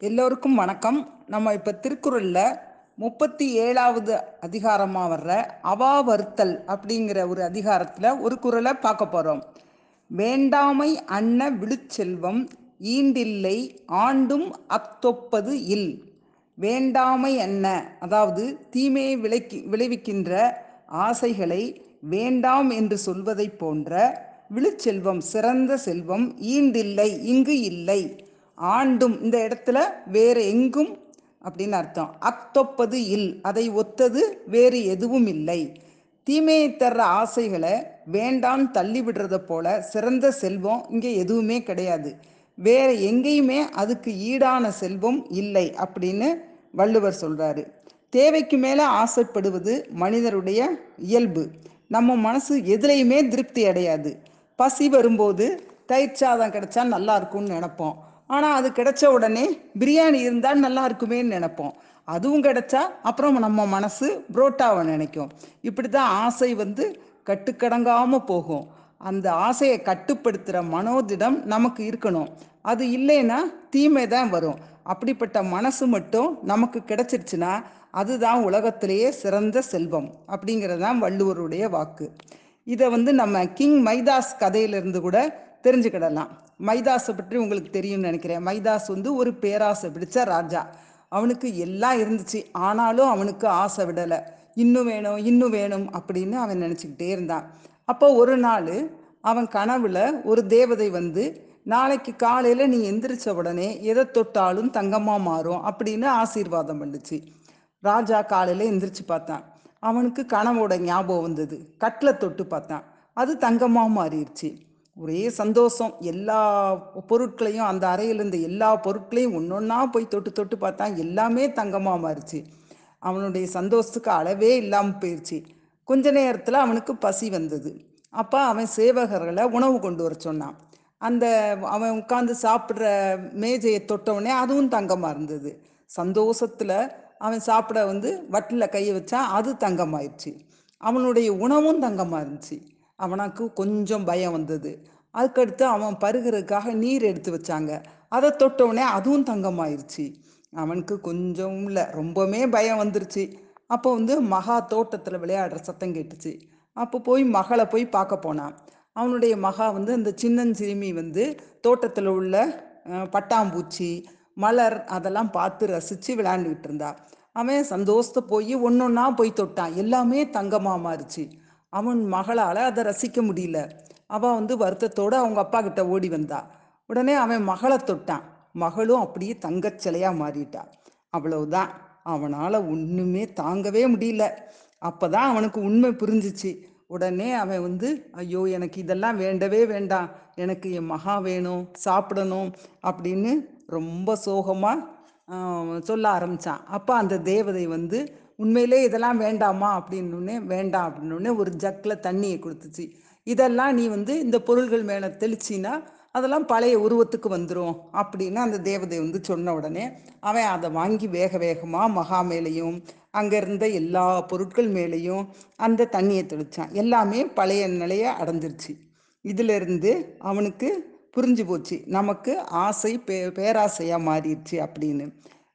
எல்லோருக்கும் வணக்கம். நம்ம இப்போ திருக்குறளில் முப்பத்தி ஏழாவது அதிகாரமாக வர்ற அவா வருத்தல் அப்படிங்கிற ஒரு அதிகாரத்தில் ஒரு குறளை பார்க்க போகிறோம் வேண்டாமை அன்ன விழுச்செல்வம் ஈண்டில்லை ஆண்டும் அத்தொப்பது இல். வேண்டாமை அன்ன அதாவது தீமையை விளைக்கி விளைவிக்கின்ற ஆசைகளை வேண்டாம் என்று சொல்வதைப் போன்ற விழுச்செல்வம் சிறந்த செல்வம் ஈண்டில்லை இங்கு இல்லை. ஆண்டும் இந்த இடத்துல வேறு எங்கும் அப்படின்னு அர்த்தம். அத்தொப்பது இல் அதை ஒத்தது வேறு எதுவும் இல்லை. தீமையை தர்ற ஆசைகளை வேண்டாம் தள்ளி விடுறத போல சிறந்த செல்வம் இங்கே எதுவுமே கிடையாது. வேற எங்கேயுமே அதுக்கு ஈடான செல்வம் இல்லை அப்படின்னு வள்ளுவர் சொல்றாரு. தேவைக்கு மேலே ஆசைப்படுவது மனிதருடைய இயல்பு. நம்ம மனசு எதுலேயுமே திருப்தி அடையாது. பசி வரும்போது தயிர் சாதம் கிடைச்சா நல்லா இருக்கும்னு நினைப்போம். ஆனால் அது கிடைச்ச உடனே பிரியாணி இருந்தால் நல்லா இருக்குமேன்னு நினைப்போம். அதுவும் கிடைச்சா அப்புறம் நம்ம மனசு புரோட்டாவை நினைக்கும். இப்படி தான் ஆசை வந்து கட்டுக்கடங்காமல் போகும். அந்த ஆசையை கட்டுப்படுத்துகிற மனோதிடம் நமக்கு இருக்கணும். அது இல்லைன்னா தீமை தான் வரும். அப்படிப்பட்ட மனசு மட்டும் நமக்கு கிடைச்சிருச்சுன்னா அதுதான் உலகத்திலேயே சிறந்த செல்வம் அப்படிங்கிறது தான் வள்ளுவருடைய வாக்கு. இதை வந்து நம்ம கிங் மைதாஸ் கதையிலிருந்து கூட தெரிஞ்சுக்கிடலாம். மைதாஸை பற்றி உங்களுக்கு தெரியும்னு நினைக்கிறேன். மைதாஸ் வந்து ஒரு பேராசை பிடிச்ச ராஜா. அவனுக்கு எல்லாம் இருந்துச்சு. ஆனாலும் அவனுக்கு ஆசை விடலை. இன்னும் வேணும் இன்னும் வேணும் அப்படின்னு அவன் நினச்சிக்கிட்டே இருந்தான். அப்போ ஒரு நாள் அவன் கனவுல ஒரு தேவதை வந்து நாளைக்கு காலையில் நீ எந்திரிச்ச உடனே எதை தொட்டாலும் தங்கமாக மாறும் அப்படின்னு ஆசீர்வாதம் பண்ணுச்சு. ராஜா காலையில் எந்திரிச்சு பார்த்தான். அவனுக்கு கனவோட ஞாபகம் வந்தது. கட்டில் தொட்டு பார்த்தான். அது தங்கமாக மாறிடுச்சு. ஒரே சந்தோஷம். எல்லா பொருட்களையும் அந்த அறையில் இருந்த எல்லா பொருட்களையும் ஒன்றொன்னா போய் தொட்டு தொட்டு பார்த்தா எல்லாமே தங்கமாக மாறுச்சு. அவனுடைய சந்தோஷத்துக்கு அளவே இல்லாமல் போயிடுச்சு கொஞ்ச நேரத்தில் அவனுக்கு பசி வந்தது. அப்போ அவன் சேவகர்களை உணவு கொண்டு வர சொன்னான். அந்த அவன் உட்காந்து சாப்பிட்ற மேஜையை தொட்டவுடனே அதுவும் தங்கமாக இருந்தது. சந்தோஷத்தில் அவன் சாப்பிட வந்து வட்டில் கையை வச்சான் அது தங்கமாயிடுச்சு அவனுடைய உணவும் தங்கமாக இருந்துச்சு. அவனுக்கு கொஞ்சம் பயம் வந்தது. அதுக்கடுத்து அவன் பருகிறதுக்காக நீர் எடுத்து வச்சாங்க. அதை தொட்டவுடனே அதுவும் தங்கமாயிருச்சு. அவனுக்கு கொஞ்சம் இல்லை ரொம்பவுமே பயம் வந்துருச்சு. அப்போ வந்து மகா தோட்டத்தில் விளையாடுற சத்தம் கேட்டுச்சு. அப்போ போய் மகளை போய் பார்க்க போனான். அவனுடைய மகா வந்து அந்த சின்னஞ்சிறுமி வந்து தோட்டத்தில் உள்ள பட்டாம்பூச்சி மலர் அதெல்லாம் பார்த்து ரசித்து விளையாண்டுக்கிட்டு இருந்தா. அவன் சந்தோஷத்தை போய் ஒன்று ஒன்றா போய் தொட்டான். எல்லாமே தங்கமாக மாறுச்சு. அவன் மகளால் அதை ரசிக்க முடியல. அவன் வந்து வருத்தத்தோடு அவங்க அப்பா கிட்ட ஓடி வந்தா. உடனே அவன் மகளை தொட்டான். மகளும் அப்படியே தங்கச்சிலையாக மாறிட்டா. அவ்வளவுதான். அவனால் ஒன்றுமே தாங்கவே முடியல. அப்போ தான் அவனுக்கு உண்மை புரிஞ்சிச்சு. உடனே அவன் வந்து ஐயோ எனக்கு இதெல்லாம் வேண்டவே வேண்டாம். எனக்கு என் மகா வேணும். சாப்பிடணும். அப்படின்னு ரொம்ப சோகமாக சொல்ல ஆரம்பித்தான் அப்போ அந்த தேவதை வந்து உண்மையிலே இதெல்லாம் வேண்டாமா? அப்படின்னே வேண்டாம் அப்படின்னே ஒரு ஜக்கில் தண்ணியை கொடுத்துச்சு. இதெல்லாம் நீ வந்து இந்த பொருள்கள் மேலே தெளிச்சின்னா அதெல்லாம் பழைய உருவத்துக்கு வந்துடும் அப்படின்னு அந்த தேவதை வந்து சொன்ன உடனே அவன் அதை வாங்கி வேக வேகமாக மகா மேலேயும் அங்கே இருந்த எல்லா பொருட்கள் மேலேயும் அந்த தண்ணியை தெளித்தான் எல்லாமே பழைய நிலையை அடைஞ்சிருச்சு. இதிலிருந்து அவனுக்கு புரிஞ்சு போச்சு. நமக்கு ஆசை பே பேராசையாக மாறிடுச்சு அப்படின்னு.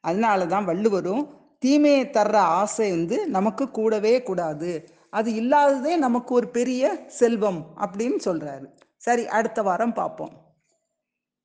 அதனால தான் வள்ளுவரும் தீமையை தர்ற ஆசை வந்து நமக்கு கூடவே கூடாது. அது இல்லாததே நமக்கு ஒரு பெரிய செல்வம் அப்படின்னு சொல்கிறாரு சரி அடுத்த வாரம் பார்ப்போம்.